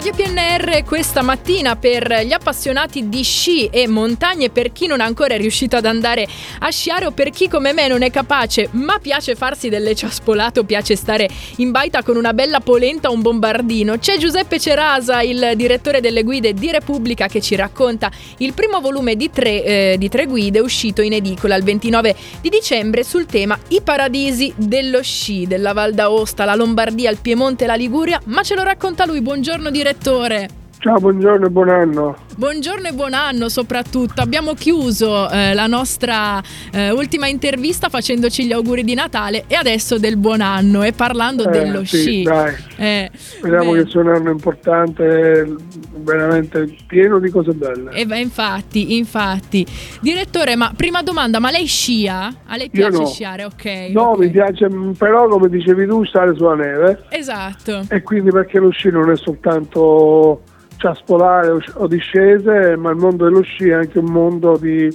Radio PNR questa mattina per gli appassionati di sci e montagne, per chi non è ancora riuscito ad andare a sciare o per chi come me non è capace ma piace farsi delle ciaspolate o piace stare in baita con una bella polenta o un bombardino, c'è Giuseppe Cerasa, il direttore delle guide di Repubblica che ci racconta il primo volume di tre, eh, di tre guide uscito in edicola il 29 di dicembre sul tema I paradisi dello sci della Val d'Aosta, la Lombardia, il Piemonte la Liguria, ma ce lo racconta lui. Buongiorno direttore direttore. Ciao, buongiorno e buon anno. Buongiorno e buon anno soprattutto. Abbiamo chiuso eh, la nostra eh, ultima intervista facendoci gli auguri di Natale e adesso del buon anno e parlando Eh, dello sì, sci. dai. Eh, Speriamo beh, che sia un anno importante, veramente pieno di cose belle. E beh, infatti, infatti. Direttore, ma prima domanda, ma lei scia? A lei piace no. sciare? Ok. no, ok. mi piace però, come dicevi tu, stare sulla neve Esatto. e quindi perché lo sci non è soltanto ciaspolare o, discese, ma il mondo dello sci è anche un mondo di,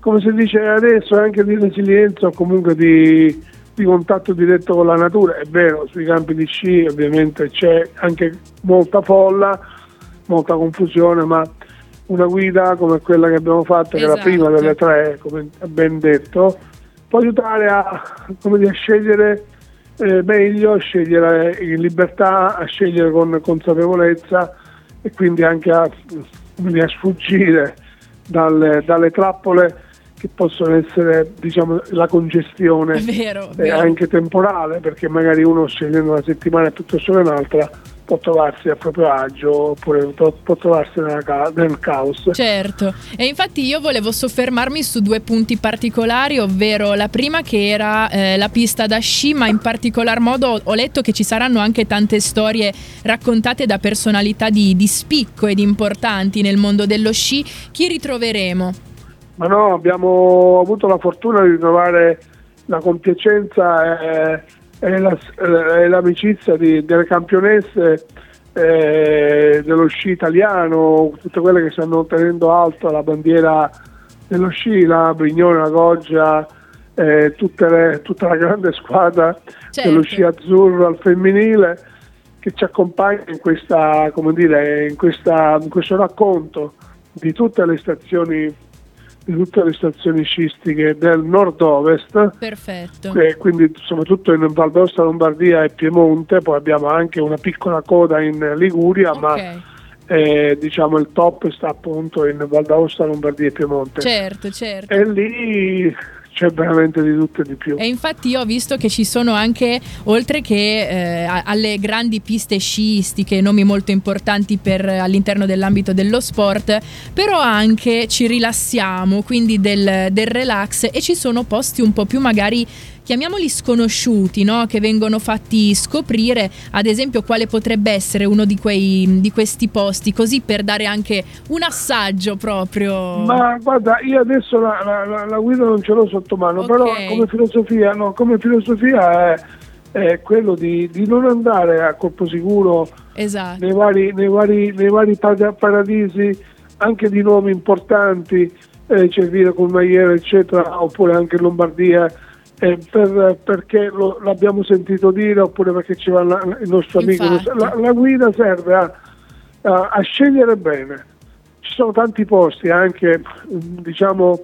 come si dice adesso, anche di resilienza o comunque di, di contatto diretto con la natura. È vero, sui campi di sci ovviamente c'è anche molta folla, molta confusione, ma una guida come quella che abbiamo fatto, che è la Esatto. prima delle tre, come ben detto, può aiutare a, come dire, a scegliere eh, meglio, a scegliere in libertà, a scegliere con consapevolezza e quindi anche a, a sfuggire dalle, dalle trappole che possono essere diciamo, la congestione vero, eh, vero. anche temporale, perché magari uno scegliendo una settimana piuttosto che un'altra può trovarsi a proprio agio oppure può, trovarsi ca- nel caos. Certo, e infatti io volevo soffermarmi su due punti particolari, ovvero la prima che era eh, la pista da sci, ma in particolar modo ho- letto che ci saranno anche tante storie raccontate da personalità di, di spicco ed importanti nel mondo dello sci. Chi ritroveremo? Ma no, abbiamo avuto la fortuna di trovare la compiacenza e, e la- e l'amicizia di- delle campionesse eh, dello sci italiano, tutte quelle che stanno tenendo alto la bandiera dello sci, la Brignone, la Goggia, eh, tutte le- tutta la grande squadra Certo. dello sci azzurro al femminile che ci accompagna in, questa, come dire, in, questa, in questo racconto di tutte le stazioni di tutte le stazioni scistiche del nord-ovest, Perfetto. e quindi soprattutto in Val d'Aosta, Lombardia e Piemonte, poi abbiamo anche una piccola coda in Liguria, ma Ok, eh, diciamo il top sta appunto in Val d'Aosta, Lombardia e Piemonte. certo, certo. E lì c'è veramente di tutto e di più. E infatti io ho visto che ci sono anche, oltre che eh, alle grandi piste sciistiche, nomi molto importanti per, all'interno dell'ambito dello sport, però anche ci rilassiamo, quindi del, del relax e ci sono posti un po' più magari chiamiamoli sconosciuti, no? che vengono fatti scoprire, ad esempio quale potrebbe essere uno di, quei, di questi posti, così per dare anche un assaggio proprio. Ma guarda, io adesso la, la- la- la guida non ce l'ho sotto mano, Ok. però come filosofia, no, come filosofia è, è quello di, di non andare a colpo sicuro Esatto. nei vari, nei vari, nei vari para- paradisi, anche di nomi importanti, eh, Cervino, Colmaiera, eccetera, oppure anche Lombardia, eh, per- perché lo- l'abbiamo sentito dire oppure perché ci va la- il nostro amico. La, la guida serve a, a- a scegliere bene. Ci sono tanti posti anche, diciamo,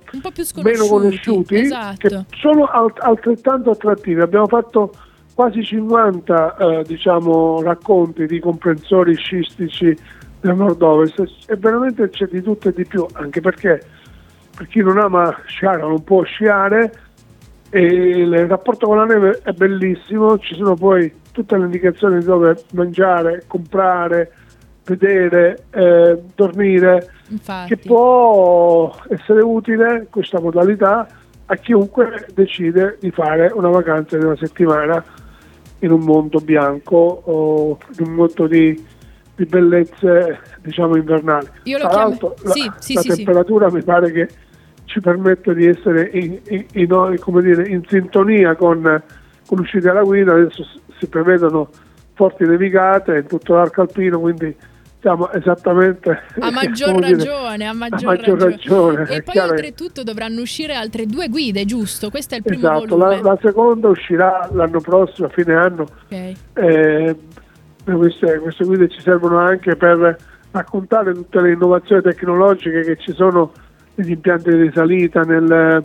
meno conosciuti Esatto. che sono al- altrettanto attrattivi. Abbiamo fatto quasi 50 eh, diciamo, racconti di comprensori scistici del nord-ovest e veramente c'è di tutto e di più, anche perché per chi non ama sciare non può sciare e il rapporto con la neve è bellissimo, ci sono poi tutte le indicazioni di dove mangiare, comprare, vedere, eh, dormire Infatti. che può essere utile questa modalità a chiunque decide di fare una vacanza di una settimana in un mondo bianco o in un mondo di, di bellezze diciamo invernali. Io lo Tra l'altro la, sì, sì, la sì. temperatura mi pare che ci permette di essere in, in- in- come dire, in sintonia con, con l'uscita alla guida, adesso si- prevedono forti nevicate in tutto l'arco alpino, quindi siamo esattamente A maggior dire, ragione, a maggior, maggior ragione. ragione, E poi oltretutto dovranno uscire altre due guide, giusto? Questo è il primo Esatto, la, la seconda uscirà l'anno prossimo, a fine anno. Ok. Eh, queste, queste guide ci servono anche per raccontare tutte le innovazioni tecnologiche che ci sono negli impianti di salita, nel,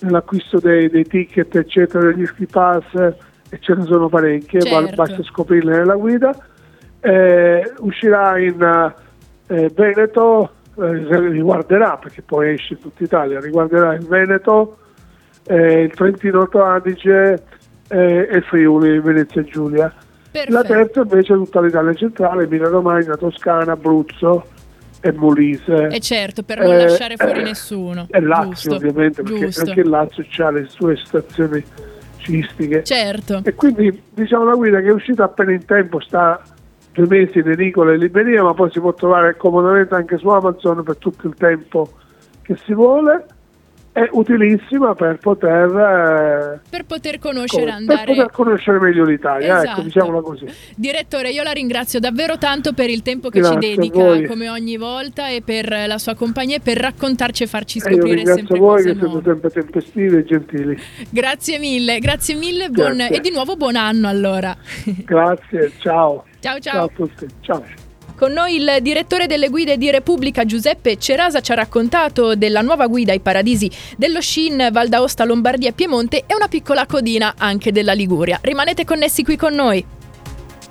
nell'acquisto dei, dei, ticket, eccetera, degli ski pass, e ce ne sono parecchie, certo. basta scoprirle nella guida. Eh, uscirà in eh, Veneto, eh, riguarderà, perché poi esce in tutta Italia, riguarderà il Veneto, eh, il Trentino Alto Adige eh, e Friuli, Venezia e Giulia. Perfetto. La terza invece è tutta l'Italia centrale, Emilia Romagna, Toscana, Abruzzo e Molise. E certo, per non eh, lasciare fuori eh, nessuno. E Lazio Giusto. ovviamente, perché Giusto. anche Lazio ha le sue stazioni sciistiche. Certo. E quindi diciamo la guida che è uscita appena in tempo, sta due mesi in edicola e libreria, ma poi si può trovare comodamente anche su Amazon per tutto il tempo che si vuole è utilissima per poter, eh, per poter conoscere come, andare... per poter conoscere meglio l'Italia, ecco, esatto. ecco, diciamola così. Direttore, io la ringrazio davvero tanto per il tempo che Grazie ci dedica come ogni volta e per la sua compagnia e per raccontarci e farci scoprire eh, sempre voi che siete sempre tempestivi e gentili. Grazie mille, grazie mille buon, e di nuovo buon anno allora. Grazie, ciao. Ciao ciao. Ciao a tutti. Ciao. Con noi il direttore delle guide di Repubblica Giuseppe Cerasa ci ha raccontato della nuova guida ai paradisi dello Shin, Val d'Aosta, Lombardia e Piemonte e una piccola codina anche della Liguria. Rimanete connessi qui con noi.